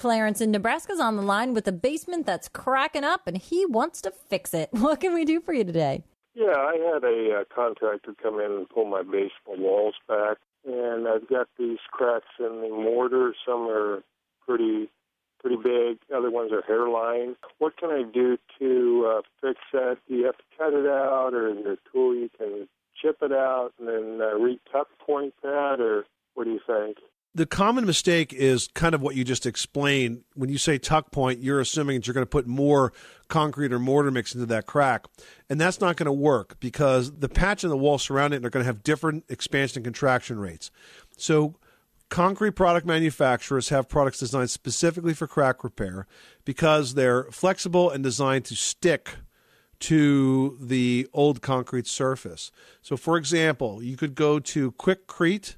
Clarence in Nebraska's on the line with a basement that's cracking up and he wants to fix it. What can we do for you today? Yeah, I had a uh, contractor come in and pull my basement walls back, and I've got these cracks in the mortar. Some are pretty pretty big. Other ones are hairline. What can I do to uh, fix that? Do you have to cut it out, or is there a tool you can chip it out and then uh, re-tuck point that, or what do you think? The common mistake is kind of what you just explained. When you say tuck point, you're assuming that you're going to put more concrete or mortar mix into that crack. And that's not going to work because the patch and the wall surrounding it are going to have different expansion and contraction rates. So, concrete product manufacturers have products designed specifically for crack repair because they're flexible and designed to stick to the old concrete surface. So, for example, you could go to Quikrete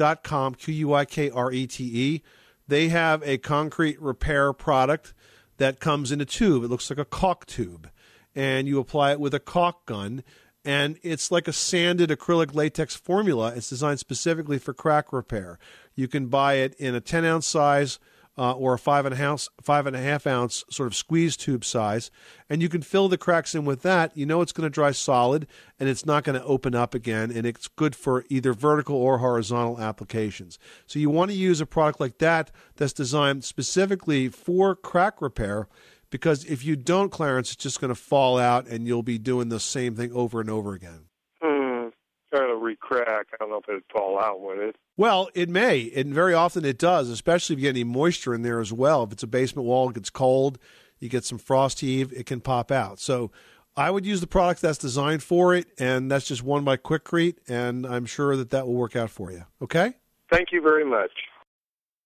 Q-U-I-K-R-E-T-E. Q U I K R E T E. They have a concrete repair product that comes in a tube. It looks like a caulk tube. And you apply it with a caulk gun. And it's like a sanded acrylic latex formula. It's designed specifically for crack repair. You can buy it in a 10 ounce size uh, or a five and a half five and a half ounce sort of squeeze tube size, and you can fill the cracks in with that. You know it's going to dry solid, and it's not going to open up again, and it's good for either vertical or horizontal applications. So you want to use a product like that that's designed specifically for crack repair. Because if you don't, Clarence, it's just going to fall out, and you'll be doing the same thing over and over again of re-crack. I don't know if it'd fall out, would it? Well, it may, and very often it does, especially if you get any moisture in there as well. If it's a basement wall, it gets cold, you get some frost heave, it can pop out. So I would use the product that's designed for it, and that's just one by Quikrete, and I'm sure that that will work out for you. Okay? Thank you very much.